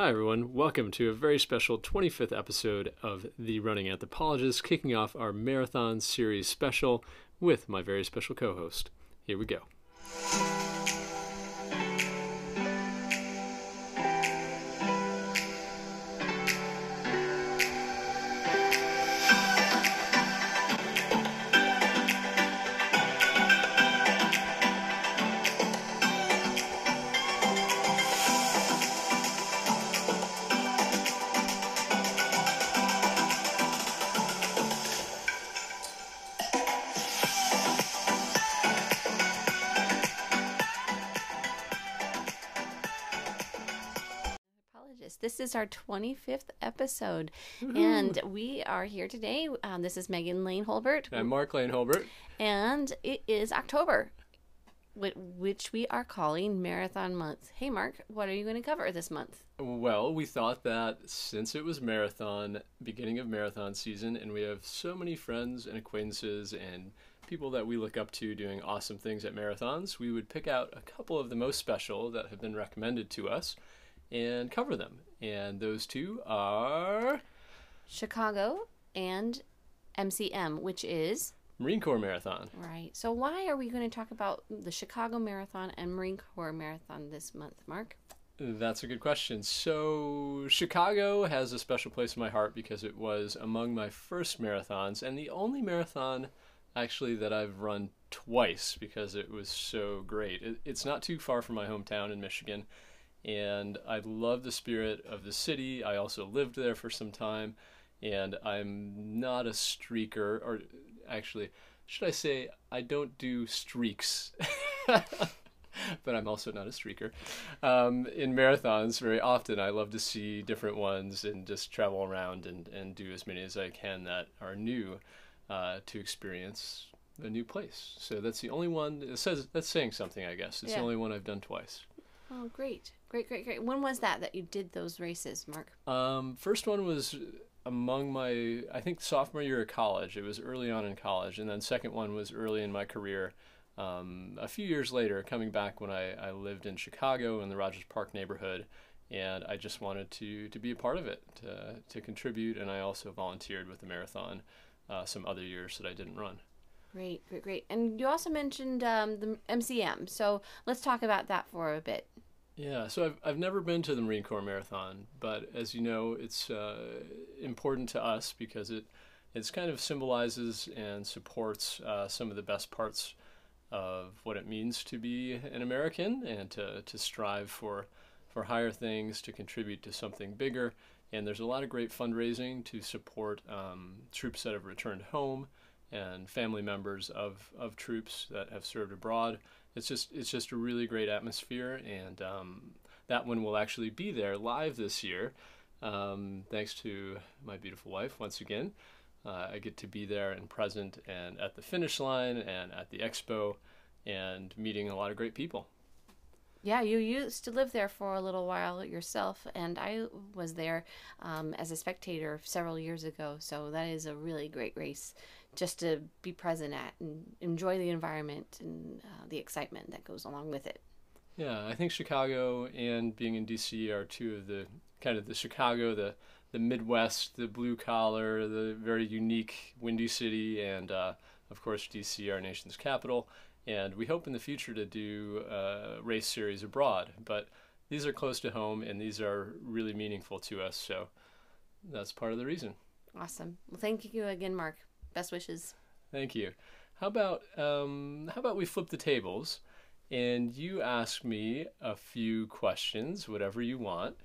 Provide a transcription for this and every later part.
Hi, everyone. Welcome to a very special 25th episode of The Running Anthropologist, kicking off our marathon series special with my very special co host. Here we go. Is our 25th episode, and we are here today. Um, this is Megan Lane Holbert, I'm Mark Lane Holbert. and it is October, which we are calling Marathon Month. Hey, Mark, what are you going to cover this month? Well, we thought that since it was marathon, beginning of marathon season, and we have so many friends and acquaintances and people that we look up to doing awesome things at marathons, we would pick out a couple of the most special that have been recommended to us and cover them. And those two are Chicago and MCM, which is Marine Corps Marathon. right. So, why are we going to talk about the Chicago Marathon and Marine Corps Marathon this month, Mark? That's a good question. So, Chicago has a special place in my heart because it was among my first marathons and the only marathon actually that I've run twice because it was so great. It, it's not too far from my hometown in Michigan, and I love the spirit of the city. I also lived there for some time, and I'm not a streaker, or actually, should I say, I don't do streaks. but I'm also not a streaker. Um, in marathons, very often I love to see different ones and just travel around and, and do as many as I can that are new uh, to experience a new place. So that's the only one. It says that's saying something, I guess. It's Yeah. the only one I've done twice. Oh, great. Great, great, great. When was that that you did those races, Mark? Um, first one was among my, I think sophomore year of college. It was early on in college, and then second one was early in my career. Um, a few years later, coming back when I, I lived in Chicago in the Rogers Park neighborhood, and I just wanted to to be a part of it, to to contribute, and I also volunteered with the marathon uh, some other years that I didn't run. Great, great, great. And you also mentioned um, the MCM. So let's talk about that for a bit. Yeah, so I've, I've never been to the Marine Corps Marathon, but as you know, it's uh, important to us because it it's kind of symbolizes and supports uh, some of the best parts of what it means to be an American and to, to strive for for higher things, to contribute to something bigger. And there's a lot of great fundraising to support um, troops that have returned home and family members of, of troops that have served abroad it's just it's just a really great atmosphere and um, that one will actually be there live this year um, thanks to my beautiful wife once again uh, i get to be there and present and at the finish line and at the expo and meeting a lot of great people Yeah, you used to live there for a little while yourself, and I was there um, as a spectator several years ago. So that is a really great race just to be present at and enjoy the environment and uh, the excitement that goes along with it. Yeah, I think Chicago and being in DC are two of the kind of the Chicago, the the Midwest, the blue collar, the very unique windy city, and uh, of course DC, our nation's capital. And we hope in the future to do uh, race series abroad, but these are close to home and these are really meaningful to us. So that's part of the reason. Awesome. Well, thank you again, Mark. Best wishes. Thank you. How about um, how about we flip the tables, and you ask me a few questions, whatever you want.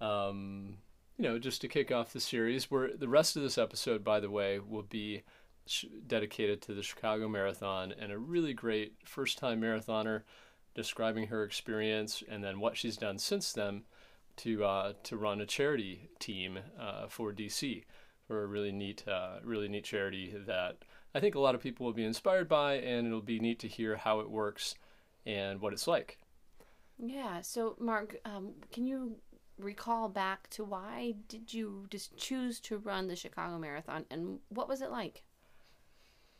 Um, you know, just to kick off the series. Where the rest of this episode, by the way, will be sh- dedicated to the Chicago Marathon and a really great first-time marathoner describing her experience and then what she's done since then to uh, to run a charity team uh, for DC for a really neat, uh, really neat charity that I think a lot of people will be inspired by, and it'll be neat to hear how it works and what it's like. Yeah. So, Mark, um, can you recall back to why did you just choose to run the Chicago Marathon, and what was it like?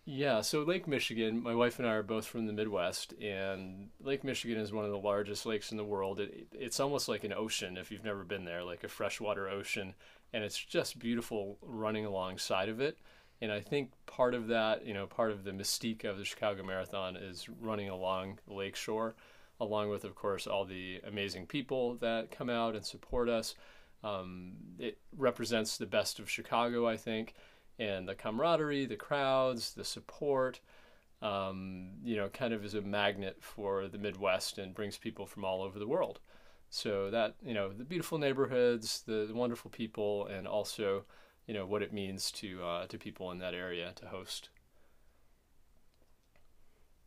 Yeah, so Lake Michigan, my wife and I are both from the Midwest, and Lake Michigan is one of the largest lakes in the world. It, it's almost like an ocean if you've never been there, like a freshwater ocean, and it's just beautiful running alongside of it. And I think part of that, you know, part of the mystique of the Chicago Marathon is running along the lake shore, along with, of course, all the amazing people that come out and support us. Um, it represents the best of Chicago, I think and the camaraderie, the crowds, the support, um, you know, kind of is a magnet for the Midwest and brings people from all over the world. So that you know, the beautiful neighborhoods, the, the wonderful people, and also you know what it means to uh, to people in that area to host.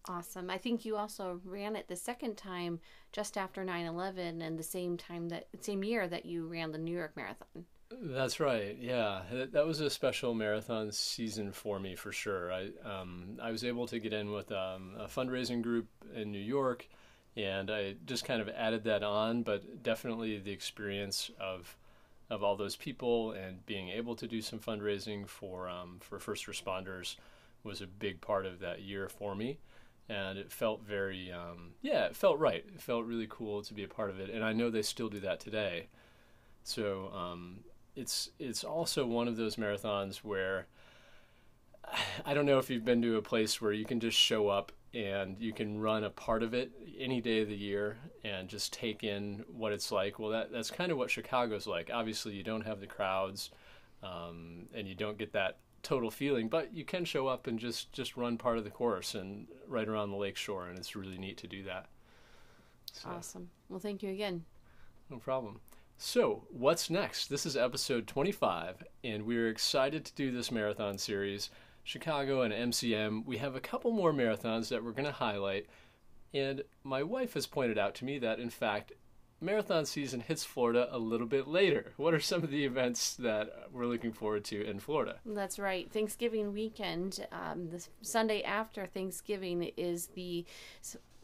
Awesome. I think you also ran it the second time just after 9/11 and the same time that same year that you ran the New York Marathon. That's right. Yeah, that was a special marathon season for me for sure. I um, I was able to get in with um, a fundraising group in New York, and I just kind of added that on. But definitely the experience of of all those people and being able to do some fundraising for um, for first responders was a big part of that year for me. And it felt very, um, yeah, it felt right. It felt really cool to be a part of it. And I know they still do that today. So um, it's it's also one of those marathons where I don't know if you've been to a place where you can just show up and you can run a part of it any day of the year and just take in what it's like. Well, that that's kind of what Chicago's like. Obviously, you don't have the crowds, um, and you don't get that total feeling, but you can show up and just just run part of the course and right around the lake shore, and it's really neat to do that. So. Awesome. Well, thank you again. No problem. So, what's next? This is episode 25, and we're excited to do this marathon series. Chicago and MCM, we have a couple more marathons that we're going to highlight. And my wife has pointed out to me that, in fact, marathon season hits Florida a little bit later. What are some of the events that we're looking forward to in Florida? That's right. Thanksgiving weekend, um, the Sunday after Thanksgiving, is the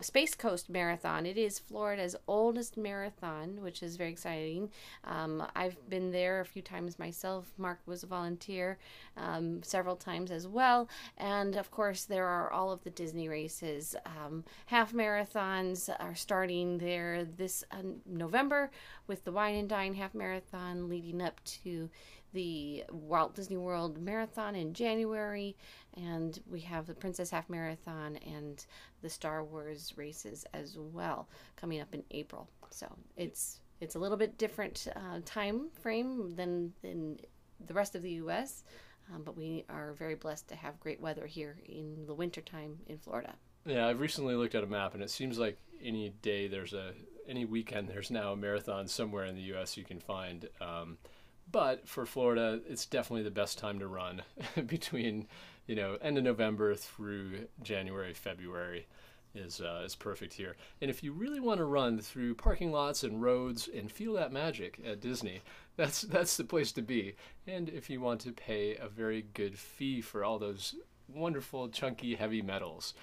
Space Coast Marathon. It is Florida's oldest marathon, which is very exciting. Um, I've been there a few times myself. Mark was a volunteer um, several times as well. And of course, there are all of the Disney races. Um, half marathons are starting there this uh, November with the Wine and Dine Half Marathon leading up to the Walt Disney World Marathon in January, and we have the Princess Half Marathon and the Star Wars races as well coming up in April. So it's it's a little bit different uh, time frame than in the rest of the U.S., um, but we are very blessed to have great weather here in the wintertime in Florida. Yeah, I've recently looked at a map, and it seems like any day there's a any weekend there's now a marathon somewhere in the U.S. you can find. Um, but for Florida, it's definitely the best time to run between, you know, end of November through January, February is uh, is perfect here. And if you really want to run through parking lots and roads and feel that magic at Disney, that's that's the place to be. And if you want to pay a very good fee for all those wonderful chunky heavy metals.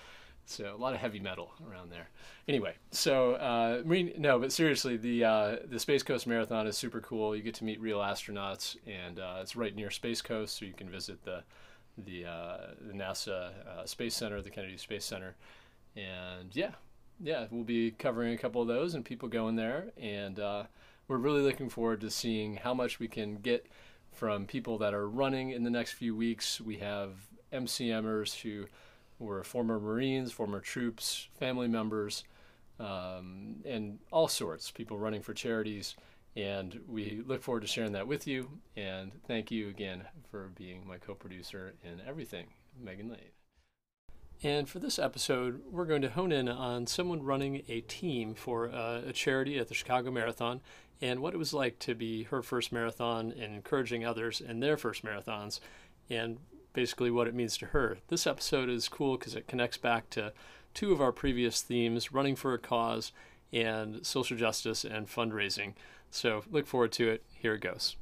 So a lot of heavy metal around there. Anyway, so uh, marine. No, but seriously, the uh, the Space Coast Marathon is super cool. You get to meet real astronauts, and uh, it's right near Space Coast, so you can visit the the, uh, the NASA uh, Space Center, the Kennedy Space Center, and yeah, yeah, we'll be covering a couple of those and people going there, and uh, we're really looking forward to seeing how much we can get from people that are running in the next few weeks. We have MCMers who were former Marines, former troops, family members, um, and all sorts, people running for charities. And we look forward to sharing that with you. And thank you again for being my co producer in everything, Megan Lane. And for this episode, we're going to hone in on someone running a team for uh, a charity at the Chicago Marathon and what it was like to be her first marathon and encouraging others in their first marathons and basically what it means to her. This episode is cool because it connects back to two of our previous themes running for a cause and social justice and fundraising. So look forward to it. Here it goes.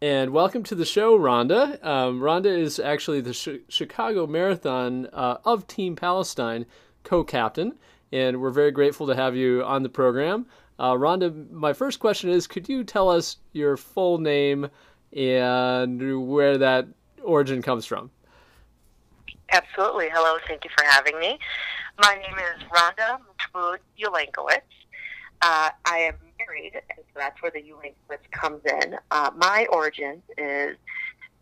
And welcome to the show, Rhonda. Um, Rhonda is actually the Sh- Chicago Marathon uh, of Team Palestine co captain, and we're very grateful to have you on the program. Uh, Rhonda, my first question is could you tell us your full name and where that origin comes from. Absolutely. Hello. Thank you for having me. My name is Rhonda Mahmoud Ulankowitz. Uh, I am married, and so that's where the Ulankowitz comes in. Uh, my origin is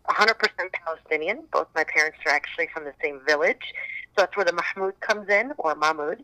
100% Palestinian. Both my parents are actually from the same village. So that's where the Mahmoud comes in, or Mahmoud.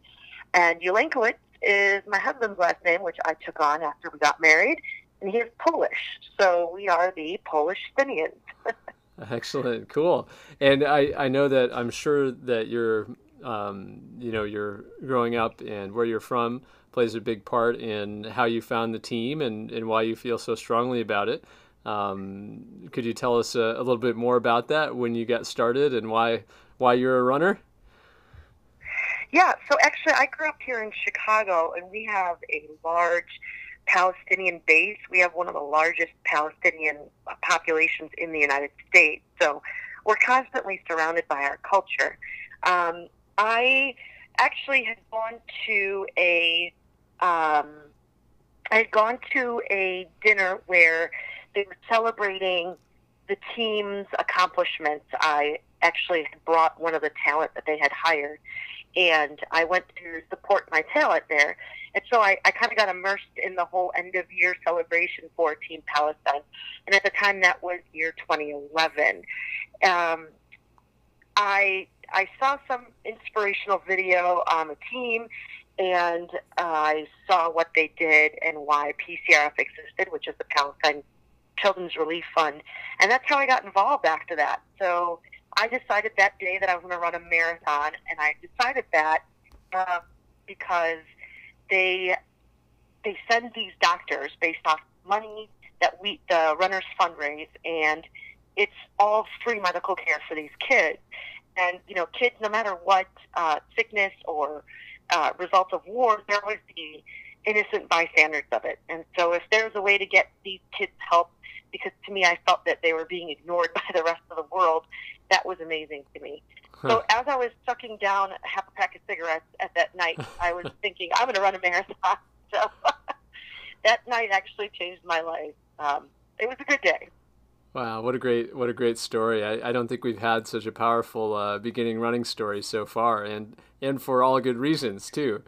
And Ulankowitz is my husband's last name, which I took on after we got married. And he is Polish. So we are the Polish Stinians. Excellent, cool. And I, I know that I'm sure that you're, um, you know, you're growing up and where you're from plays a big part in how you found the team and, and why you feel so strongly about it. Um, could you tell us a, a, little bit more about that when you got started and why why you're a runner? Yeah, so actually, I grew up here in Chicago, and we have a large Palestinian base. We have one of the largest Palestinian populations in the United States. So we're constantly surrounded by our culture. Um, I actually had gone to a um, I had gone to a dinner where they were celebrating the team's accomplishments. I actually brought one of the talent that they had hired, and I went to support my talent there. And so I, I kind of got immersed in the whole end of year celebration for Team Palestine. And at the time, that was year 2011. Um, I I saw some inspirational video on the team, and uh, I saw what they did and why PCRF existed, which is the Palestine Children's Relief Fund, and that's how I got involved after that. So I decided that day that I was going to run a marathon, and I decided that uh, because they they send these doctors based off money that we the runners fundraise, and it's all free medical care for these kids. And you know, kids, no matter what uh, sickness or uh, results of war, there was the innocent bystanders of it. And so, if there's a way to get these kids help, because to me, I felt that they were being ignored by the rest of the world, that was amazing to me. Huh. So as I was sucking down half a pack of cigarettes at that night, I was thinking, I'm going to run a marathon. So that night actually changed my life. Um, it was a good day. Wow, what a great what a great story! I, I don't think we've had such a powerful uh, beginning running story so far, and and for all good reasons too.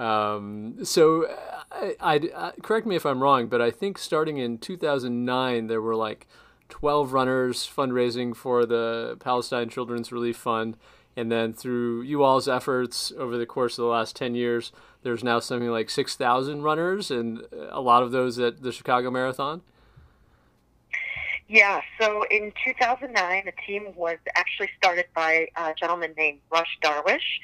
Um, so, I, I, I, correct me if I'm wrong, but I think starting in 2009 there were like 12 runners fundraising for the Palestine Children's Relief Fund. And then through you all's efforts over the course of the last 10 years, there's now something like 6,000 runners, and a lot of those at the Chicago Marathon. Yeah, so in 2009, the team was actually started by a gentleman named Rush Darwish,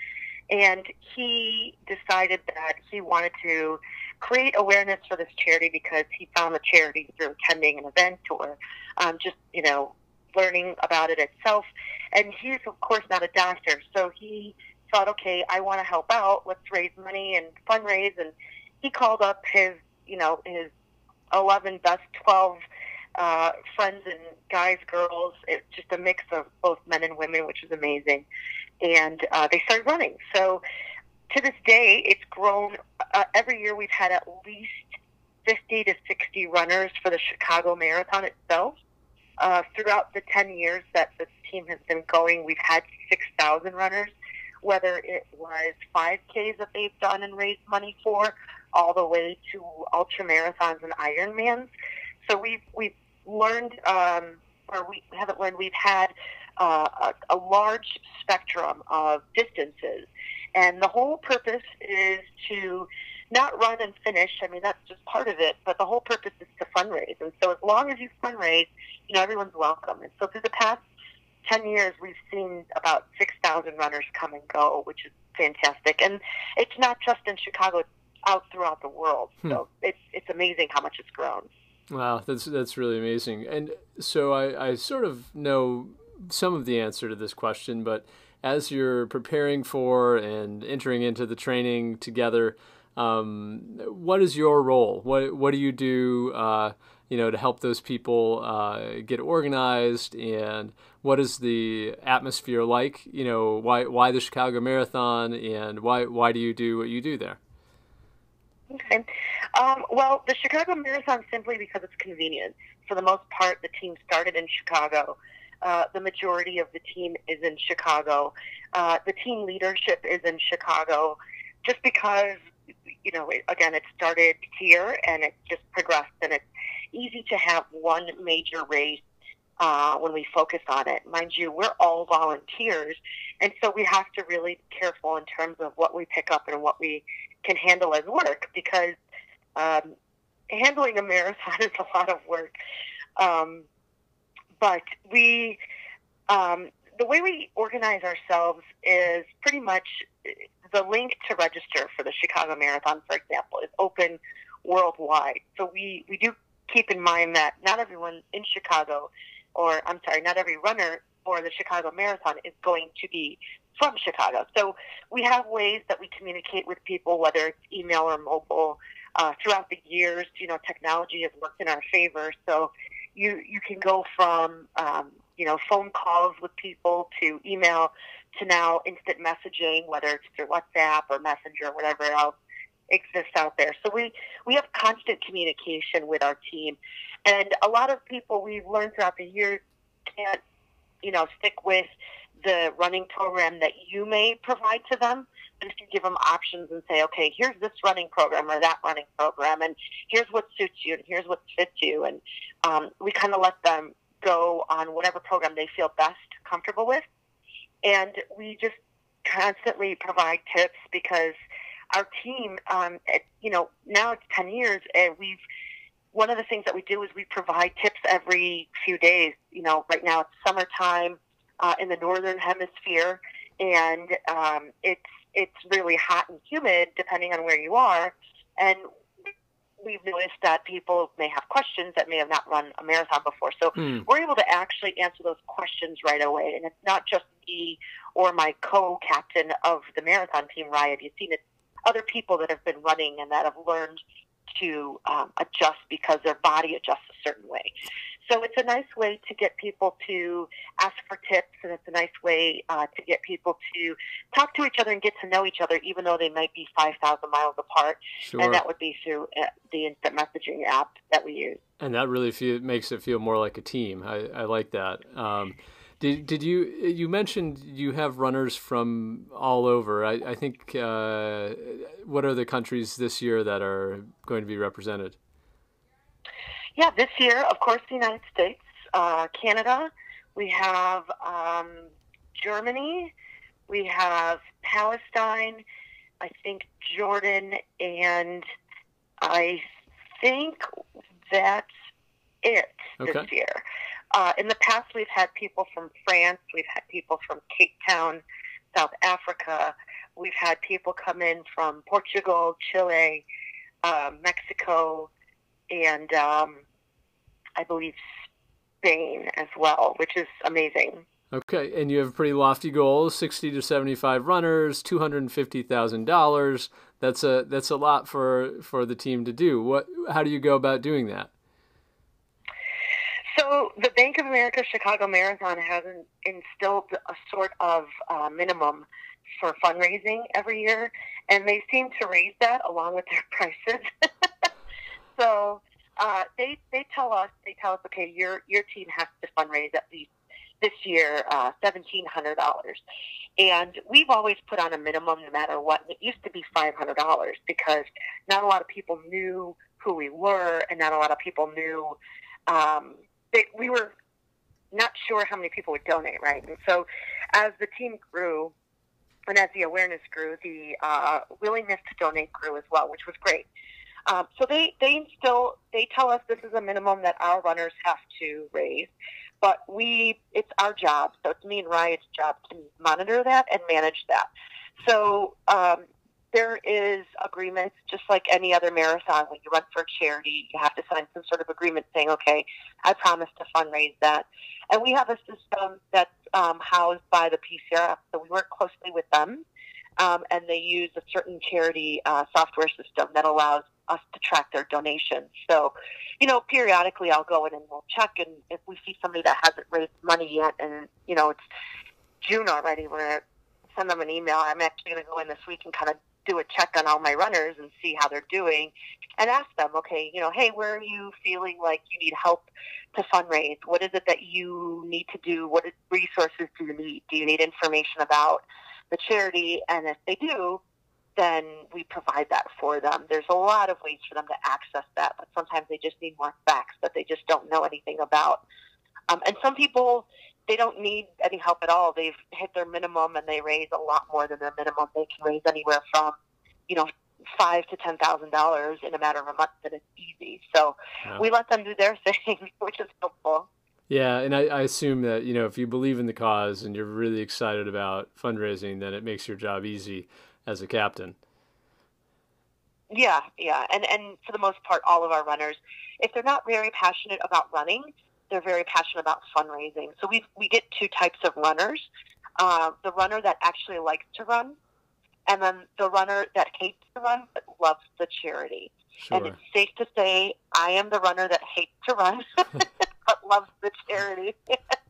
and he decided that he wanted to create awareness for this charity because he found the charity through attending an event or um, just, you know, learning about it itself. And he's, of course, not a doctor. So he thought, okay, I want to help out. Let's raise money and fundraise. And he called up his, you know, his 11 best 12 uh, friends and guys, girls. It's just a mix of both men and women, which is amazing. And uh, they started running. So to this day, it's grown. Uh, every year we've had at least 50 to 60 runners for the Chicago Marathon itself. Uh, throughout the 10 years that this team has been going, we've had 6,000 runners, whether it was 5Ks that they've done and raised money for, all the way to ultra marathons and Ironmans. So we've, we've learned, um, or we haven't learned, we've had uh, a, a large spectrum of distances. And the whole purpose is to not run and finish. I mean, that's just part of it. But the whole purpose is to fundraise. And so as long as you fundraise, you know, everyone's welcome. And so through the past 10 years, we've seen about 6,000 runners come and go, which is fantastic. And it's not just in Chicago, it's out throughout the world. Hmm. So it's, it's amazing how much it's grown. Wow, that's that's really amazing. And so I, I sort of know some of the answer to this question, but as you're preparing for and entering into the training together, um, what is your role? What what do you do? Uh, you know, to help those people uh, get organized, and what is the atmosphere like? You know, why why the Chicago Marathon, and why why do you do what you do there? Okay. Um, well, the Chicago Marathon simply because it's convenient. For the most part, the team started in Chicago. Uh, the majority of the team is in Chicago. Uh, the team leadership is in Chicago, just because you know, it, again, it started here and it just progressed, and it's easy to have one major race uh, when we focus on it. Mind you, we're all volunteers, and so we have to really be careful in terms of what we pick up and what we can handle as work because um, handling a marathon is a lot of work. Um, but we, um, the way we organize ourselves is pretty much the link to register for the Chicago Marathon, for example, is open worldwide. So we, we do keep in mind that not everyone in Chicago, or I'm sorry, not every runner for the Chicago Marathon is going to be from Chicago. So we have ways that we communicate with people, whether it's email or mobile. Uh, throughout the years, you know, technology has worked in our favor. So you you can go from um, you know phone calls with people to email to now instant messaging, whether it's through WhatsApp or Messenger or whatever else exists out there. So we we have constant communication with our team, and a lot of people we've learned throughout the years can't you know stick with the running program that you may provide to them. If you give them options and say, okay, here's this running program or that running program, and here's what suits you, and here's what fits you, and um, we kind of let them go on whatever program they feel best comfortable with, and we just constantly provide tips because our team, um, it, you know, now it's ten years, and we've one of the things that we do is we provide tips every few days. You know, right now it's summertime uh, in the northern hemisphere, and um, it's it's really hot and humid depending on where you are, and we've noticed that people may have questions that may have not run a marathon before. So mm. we're able to actually answer those questions right away, and it's not just me or my co-captain of the marathon team, Ryan. You've seen it. Other people that have been running and that have learned to um, adjust because their body adjusts a certain way. So it's a nice way to get people to ask for tips, and it's a nice way uh, to get people to talk to each other and get to know each other, even though they might be 5,000 miles apart. Sure. And that would be through uh, the instant messaging app that we use. And that really feel, makes it feel more like a team. I, I like that. Um, did, did you you mentioned you have runners from all over? I, I think uh, what are the countries this year that are going to be represented? Yeah, this year, of course, the United States, uh, Canada, we have um, Germany, we have Palestine, I think Jordan, and I think that's it okay. this year. Uh, in the past, we've had people from France, we've had people from Cape Town, South Africa, we've had people come in from Portugal, Chile, uh, Mexico, and um, I believe Spain as well, which is amazing. Okay, and you have pretty lofty goals: sixty to seventy-five runners, two hundred and fifty thousand dollars. That's a that's a lot for for the team to do. What? How do you go about doing that? So the Bank of America Chicago Marathon has instilled a sort of uh, minimum for fundraising every year, and they seem to raise that along with their prices. So uh, they they tell us they tell us okay your your team has to fundraise at least this year uh, seventeen hundred dollars, and we've always put on a minimum no matter what. It used to be five hundred dollars because not a lot of people knew who we were, and not a lot of people knew um, that we were not sure how many people would donate, right? And so as the team grew and as the awareness grew, the uh, willingness to donate grew as well, which was great. Um, so they they instill they tell us this is a minimum that our runners have to raise, but we it's our job. So it's me and Ryan's job to monitor that and manage that. So um, there is agreements, just like any other marathon. When you run for a charity, you have to sign some sort of agreement saying, "Okay, I promise to fundraise that." And we have a system that's um, housed by the PCRF, so we work closely with them, um, and they use a certain charity uh, software system that allows us to track their donations. So, you know, periodically I'll go in and we'll check, and if we see somebody that hasn't raised money yet, and you know it's June already, we're gonna send them an email. I'm actually gonna go in this week and kind of do a check on all my runners and see how they're doing and ask them, okay, you know, hey, where are you feeling like you need help to fundraise? What is it that you need to do? What resources do you need? Do you need information about the charity? And if they do, then we provide that for them. There's a lot of ways for them to access that, but sometimes they just need more facts that they just don't know anything about. Um, and some people, they don't need any help at all. They've hit their minimum and they raise a lot more than their minimum. They can raise anywhere from, you know, five to ten thousand dollars in a matter of a month, and it's easy. So yeah. we let them do their thing, which is helpful. Yeah, and I, I, assume that you know if you believe in the cause and you're really excited about fundraising, then it makes your job easy as a captain. Yeah, yeah, and and for the most part, all of our runners, if they're not very passionate about running, they're very passionate about fundraising. So we we get two types of runners: uh, the runner that actually likes to run, and then the runner that hates to run but loves the charity. Sure. And it's safe to say I am the runner that hates to run but loves the charity.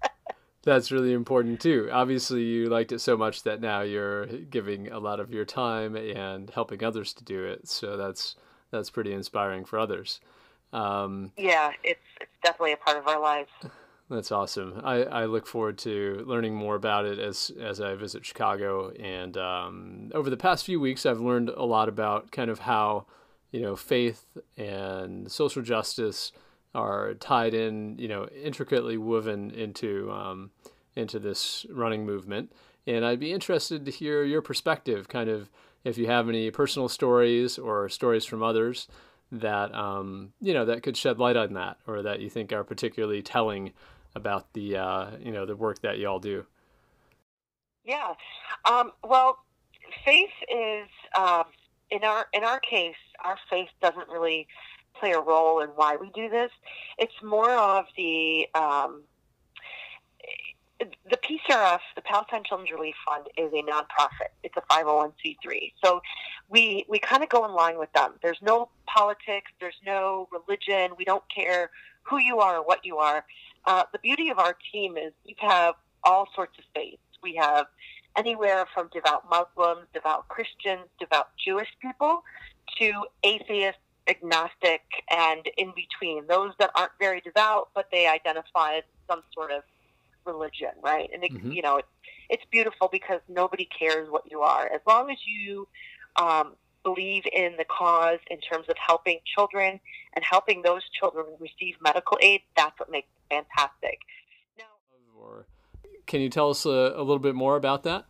That's really important too. Obviously, you liked it so much that now you're giving a lot of your time and helping others to do it. So that's that's pretty inspiring for others. Um, yeah, it's it's definitely a part of our lives. That's awesome. I, I look forward to learning more about it as as I visit Chicago. And um, over the past few weeks, I've learned a lot about kind of how you know faith and social justice are tied in, you know, intricately woven into um, into this running movement. And I'd be interested to hear your perspective, kind of if you have any personal stories or stories from others that um, you know that could shed light on that, or that you think are particularly telling about the uh, you know the work that y'all do. Yeah, um, well, faith is uh, in our in our case, our faith doesn't really play a role in why we do this. It's more of the um, the PCRF, the Palestine Children's Relief Fund, is a nonprofit. It's a 501c3. So we we kind of go in line with them. There's no politics. There's no religion. We don't care who you are or what you are. Uh, the beauty of our team is we have all sorts of faiths. We have anywhere from devout Muslims, devout Christians, devout Jewish people, to atheists, agnostic, and in between. Those that aren't very devout, but they identify as some sort of religion, right? And it, mm-hmm. you know, it's it's beautiful because nobody cares what you are as long as you um, believe in the cause in terms of helping children and helping those children receive medical aid. That's what makes it fantastic. Now, can you tell us a, a little bit more about that?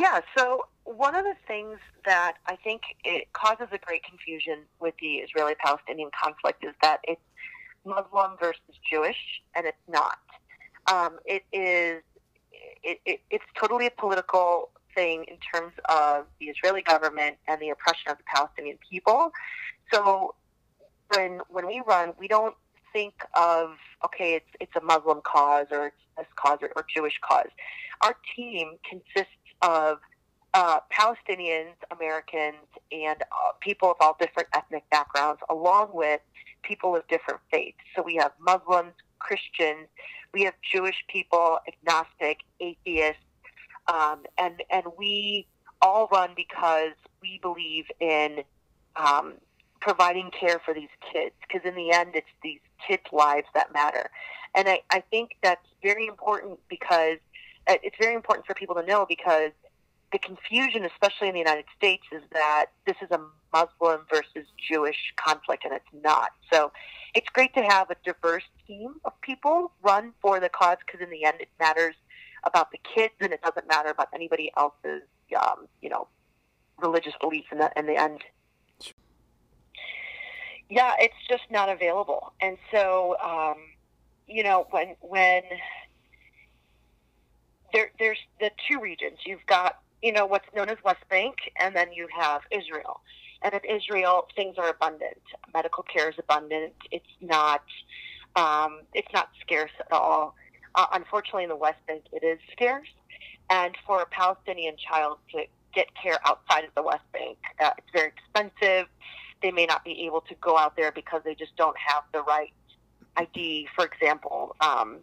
Yeah, so one of the things that I think it causes a great confusion with the Israeli-Palestinian conflict is that it's Muslim versus Jewish, and it's not. Um, it is. It, it, it's totally a political thing in terms of the Israeli government and the oppression of the Palestinian people. So when when we run, we don't think of okay, it's it's a Muslim cause or it's this cause or, or Jewish cause. Our team consists of uh, Palestinians, Americans, and uh, people of all different ethnic backgrounds, along with people of different faiths. So we have Muslims, Christians, we have Jewish people, agnostic, atheists, um, and and we all run because we believe in um, providing care for these kids. Because in the end, it's these kids' lives that matter, and I, I think that's very important because it's very important for people to know because the confusion, especially in the United States, is that this is a Muslim versus Jewish conflict, and it's not. So it's great to have a diverse team of people run for the cause because in the end, it matters about the kids, and it doesn't matter about anybody else's, um, you know, religious beliefs in the, in the end. Yeah, it's just not available, and so um, you know when when there, there's the two regions. You've got you know, what's known as West Bank, and then you have Israel. And in Israel, things are abundant. Medical care is abundant. It's not, um, it's not scarce at all. Uh, unfortunately, in the West Bank, it is scarce. And for a Palestinian child to get care outside of the West Bank, uh, it's very expensive. They may not be able to go out there because they just don't have the right ID. For example, um,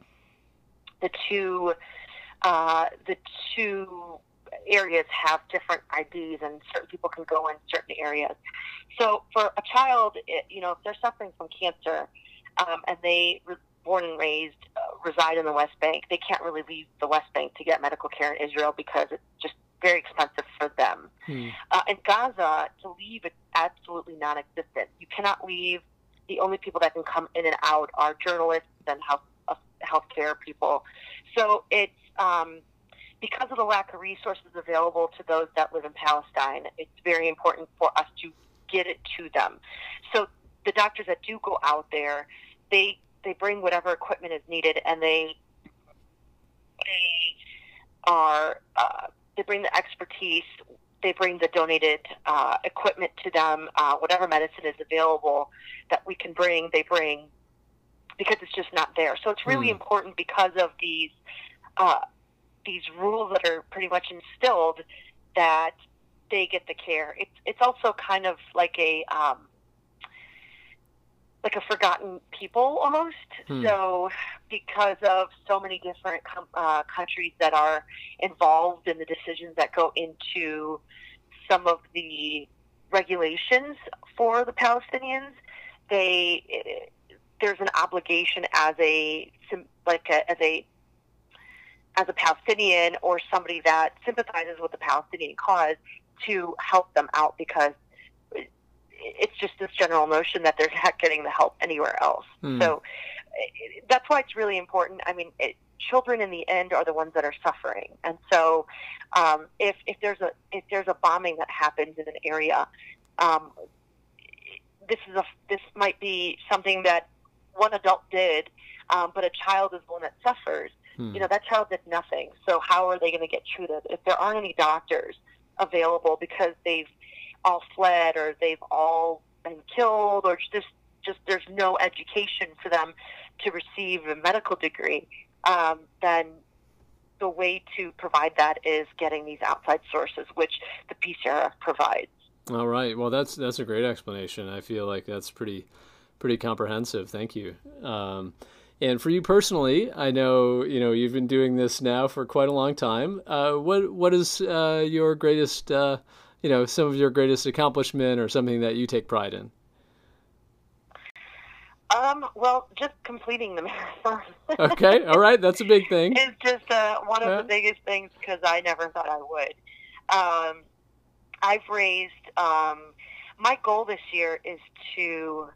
the two, uh, the two areas have different IDs, and certain people can go in certain areas. So for a child, it, you know, if they're suffering from cancer um, and they were born and raised uh, reside in the West Bank, they can't really leave the West Bank to get medical care in Israel because it's just very expensive for them. Hmm. Uh, in Gaza, to leave is absolutely non-existent. You cannot leave. The only people that can come in and out are journalists and health uh, healthcare people. So it's um, because of the lack of resources available to those that live in Palestine. It's very important for us to get it to them. So the doctors that do go out there, they they bring whatever equipment is needed, and they they are uh, they bring the expertise, they bring the donated uh, equipment to them, uh, whatever medicine is available that we can bring, they bring because it's just not there. So it's really mm. important because of these uh, these rules that are pretty much instilled that they get the care. It's it's also kind of like a um, like a forgotten people almost. Hmm. So, because of so many different com- uh, countries that are involved in the decisions that go into some of the regulations for the Palestinians, they there's an obligation as a like a, as a as a Palestinian or somebody that sympathizes with the Palestinian cause to help them out because it's just this general notion that they're not getting the help anywhere else. Mm. So that's why it's really important. I mean, it, children in the end are the ones that are suffering, and so um, if if there's a if there's a bombing that happens in an area, um, this is a this might be something that one adult did, um, but a child is the one that suffers. Hmm. You know, that child did nothing. So how are they going to get treated if there aren't any doctors available because they've all fled or they've all been killed or just just there's no education for them to receive a medical degree, um, then the way to provide that is getting these outside sources, which the PCRF provides. All right. Well, that's that's a great explanation. I feel like that's pretty pretty comprehensive. Thank you. Um, and for you personally, I know you know you've been doing this now for quite a long time. Uh, what what is uh, your greatest uh, you know some of your greatest accomplishment or something that you take pride in? Um, well, just completing the marathon. okay, all right, that's a big thing. It's just uh, one of yeah. the biggest things because I never thought I would. Um, I've raised. Um, my goal this year is to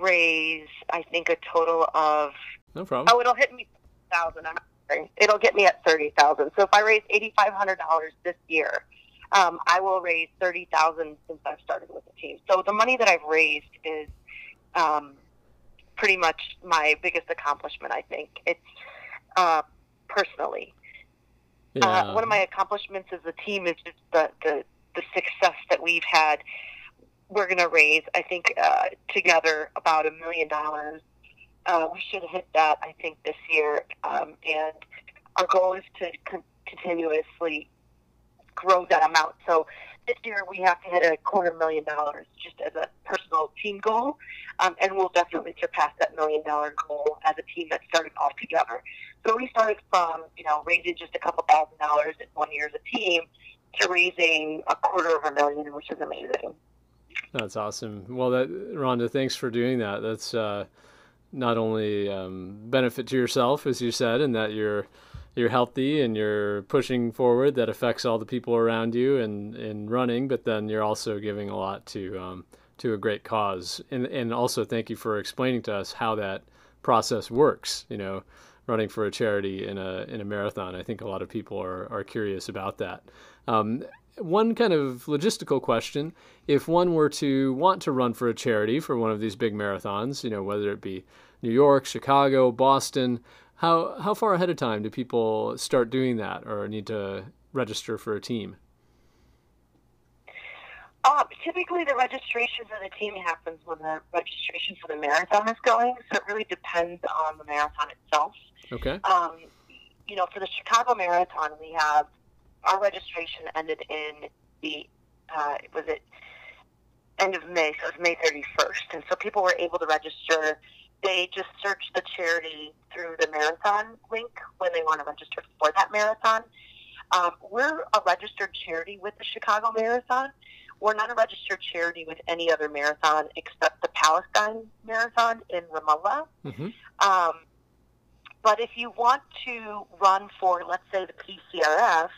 raise, I think, a total of. No problem. Oh, it'll hit me thousand. It'll get me at thirty thousand. So if I raise eighty five hundred dollars this year, um, I will raise thirty thousand since I've started with the team. So the money that I've raised is um, pretty much my biggest accomplishment. I think it's uh, personally. Uh, yeah. Uh, one of my accomplishments as a team is just the, the the success that we've had. We're going to raise, I think, uh, together about a million dollars. Uh, we should hit that, I think, this year. Um, and our goal is to con- continuously grow that amount. So this year we have to hit a quarter million dollars just as a personal team goal, um, and we'll definitely surpass that million dollar goal as a team that started all together. So we started from you know raising just a couple thousand dollars in one year as a team to raising a quarter of a million, which is amazing. That's awesome. Well, that Rhonda, thanks for doing that. That's uh, not only um, benefit to yourself, as you said, and that you're you're healthy and you're pushing forward that affects all the people around you and in running, but then you're also giving a lot to um, to a great cause. And and also thank you for explaining to us how that process works. You know, running for a charity in a in a marathon. I think a lot of people are are curious about that. Um, one kind of logistical question: If one were to want to run for a charity for one of these big marathons, you know, whether it be New York, Chicago, Boston, how how far ahead of time do people start doing that, or need to register for a team? Um, typically, the registration for the team happens when the registration for the marathon is going. So it really depends on the marathon itself. Okay. Um, you know, for the Chicago Marathon, we have our registration ended in the uh, was it end of May, so it was May 31st, and so people were able to register they just search the charity through the marathon link when they want to register for that marathon. Um, we're a registered charity with the Chicago Marathon. We're not a registered charity with any other marathon except the Palestine Marathon in Ramallah. Mm-hmm. Um, but if you want to run for, let's say, the PCRF,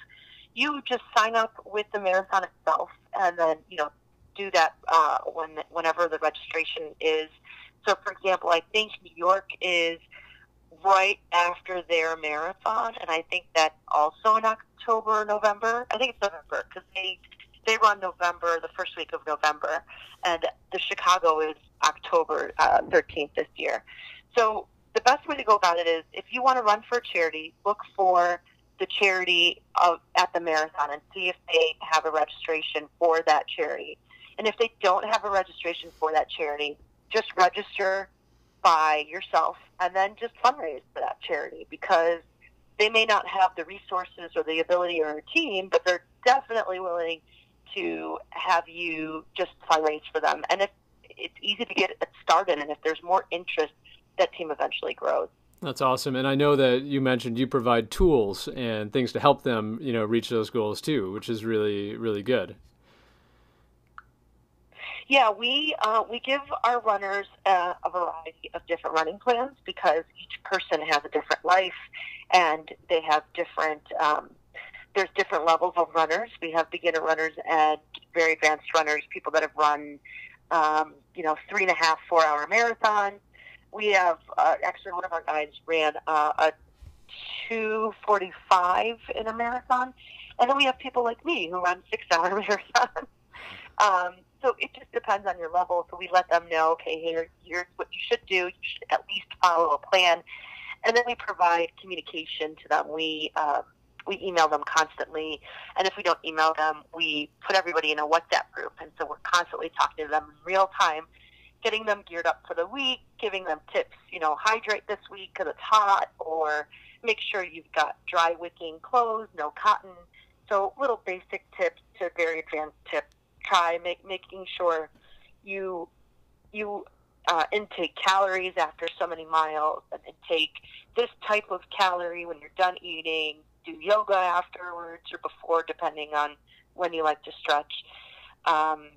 you just sign up with the marathon itself, and then you know do that uh, when whenever the registration is. So, for example, I think New York is right after their marathon, and I think that's also in October November. I think it's November because they they run November, the first week of November, and the Chicago is October uh, 13th this year. So the best way to go about it is if you want to run for a charity, look for the charity of, at the marathon and see if they have a registration for that charity. And if they don't have a registration for that charity, just register by yourself and then just fundraise for that charity because they may not have the resources or the ability or a team, but they're definitely willing to have you just fundraise for them. And if it's easy to get started, and if there's more interest, that team eventually grows. That's awesome. And I know that you mentioned you provide tools and things to help them, you know, reach those goals too, which is really, really good. Yeah, we uh, we give our runners uh, a variety of different running plans because each person has a different life and they have different. Um, there's different levels of runners. We have beginner runners and very advanced runners, people that have run, um, you know, three and a half, four hour marathons we have uh, actually one of our guys ran uh, a 245 in a marathon, and then we have people like me who run six hour marathons. um, so it just depends on your level. So we let them know, okay, here, here's what you should do. You should at least follow a plan, and then we provide communication to them. We um, we email them constantly, and if we don't email them, we put everybody in a WhatsApp group, and so we're constantly talking to them in real time getting them geared up for the week, giving them tips, you know, hydrate this week because it's hot, or make sure you've got dry wicking clothes, no cotton. So little basic tips to very advanced tips. Try make, making sure you you uh, intake calories after so many miles, and intake this type of calorie when you're done eating. Do yoga afterwards or before, depending on when you like to stretch. Um,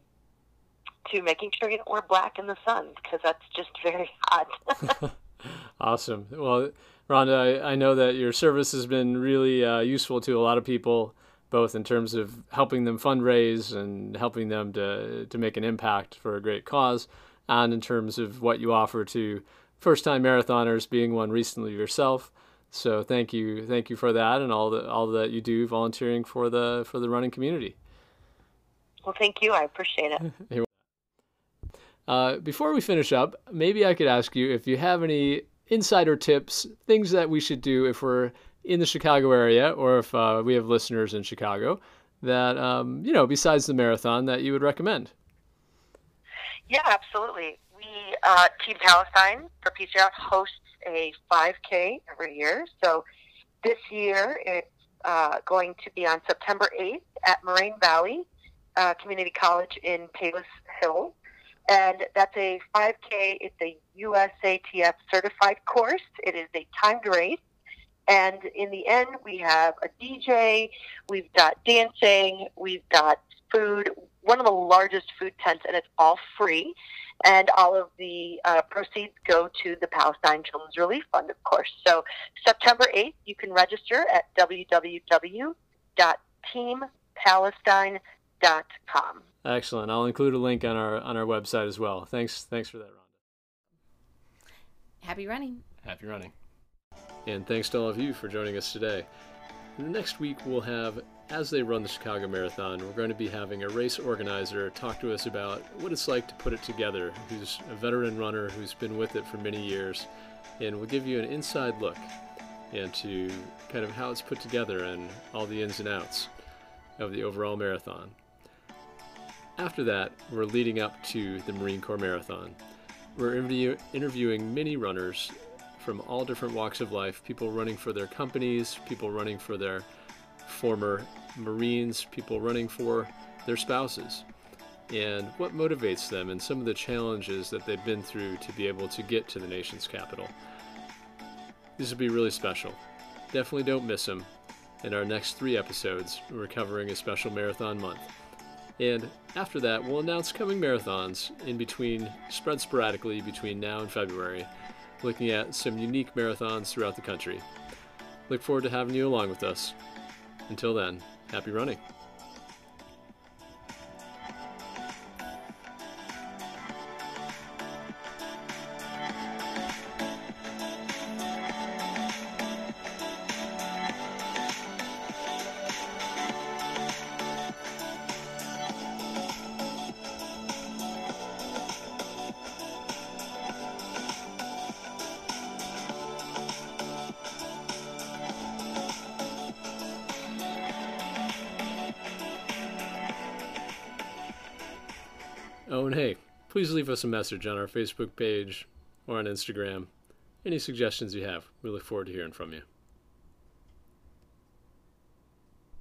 to making sure you don't wear black in the sun because that's just very hot. awesome. Well, Rhonda, I, I, know that your service has been really uh, useful to a lot of people, both in terms of helping them fundraise and helping them to, to make an impact for a great cause, and in terms of what you offer to first time marathoners, being one recently yourself. So thank you, thank you for that and all the all that you do volunteering for the for the running community. Well, thank you. I appreciate it. Uh, before we finish up, maybe I could ask you if you have any insider tips, things that we should do if we're in the Chicago area or if uh, we have listeners in Chicago that, um, you know, besides the marathon that you would recommend. Yeah, absolutely. We, uh, Team Palestine for PCR hosts a 5K every year. So this year it's uh, going to be on September 8th at Moraine Valley uh, Community College in Palos Hills and that's a 5K. It's a USATF certified course. It is a timed race. And in the end, we have a DJ, we've got dancing, we've got food, one of the largest food tents, and it's all free. And all of the uh, proceeds go to the Palestine Children's Relief Fund, of course. So September 8th, you can register at www.teampalestine.com. Excellent. I'll include a link on our on our website as well. Thanks thanks for that, Rhonda. Happy running. Happy running. And thanks to all of you for joining us today. Next week we'll have as they run the Chicago Marathon, we're going to be having a race organizer talk to us about what it's like to put it together, who's a veteran runner who's been with it for many years, and we'll give you an inside look into kind of how it's put together and all the ins and outs of the overall marathon. After that, we're leading up to the Marine Corps Marathon. We're interview- interviewing many runners from all different walks of life people running for their companies, people running for their former Marines, people running for their spouses, and what motivates them and some of the challenges that they've been through to be able to get to the nation's capital. This will be really special. Definitely don't miss them. In our next three episodes, we're covering a special marathon month. And after that, we'll announce coming marathons in between, spread sporadically between now and February, looking at some unique marathons throughout the country. Look forward to having you along with us. Until then, happy running. A message on our Facebook page or on Instagram. Any suggestions you have, we look forward to hearing from you.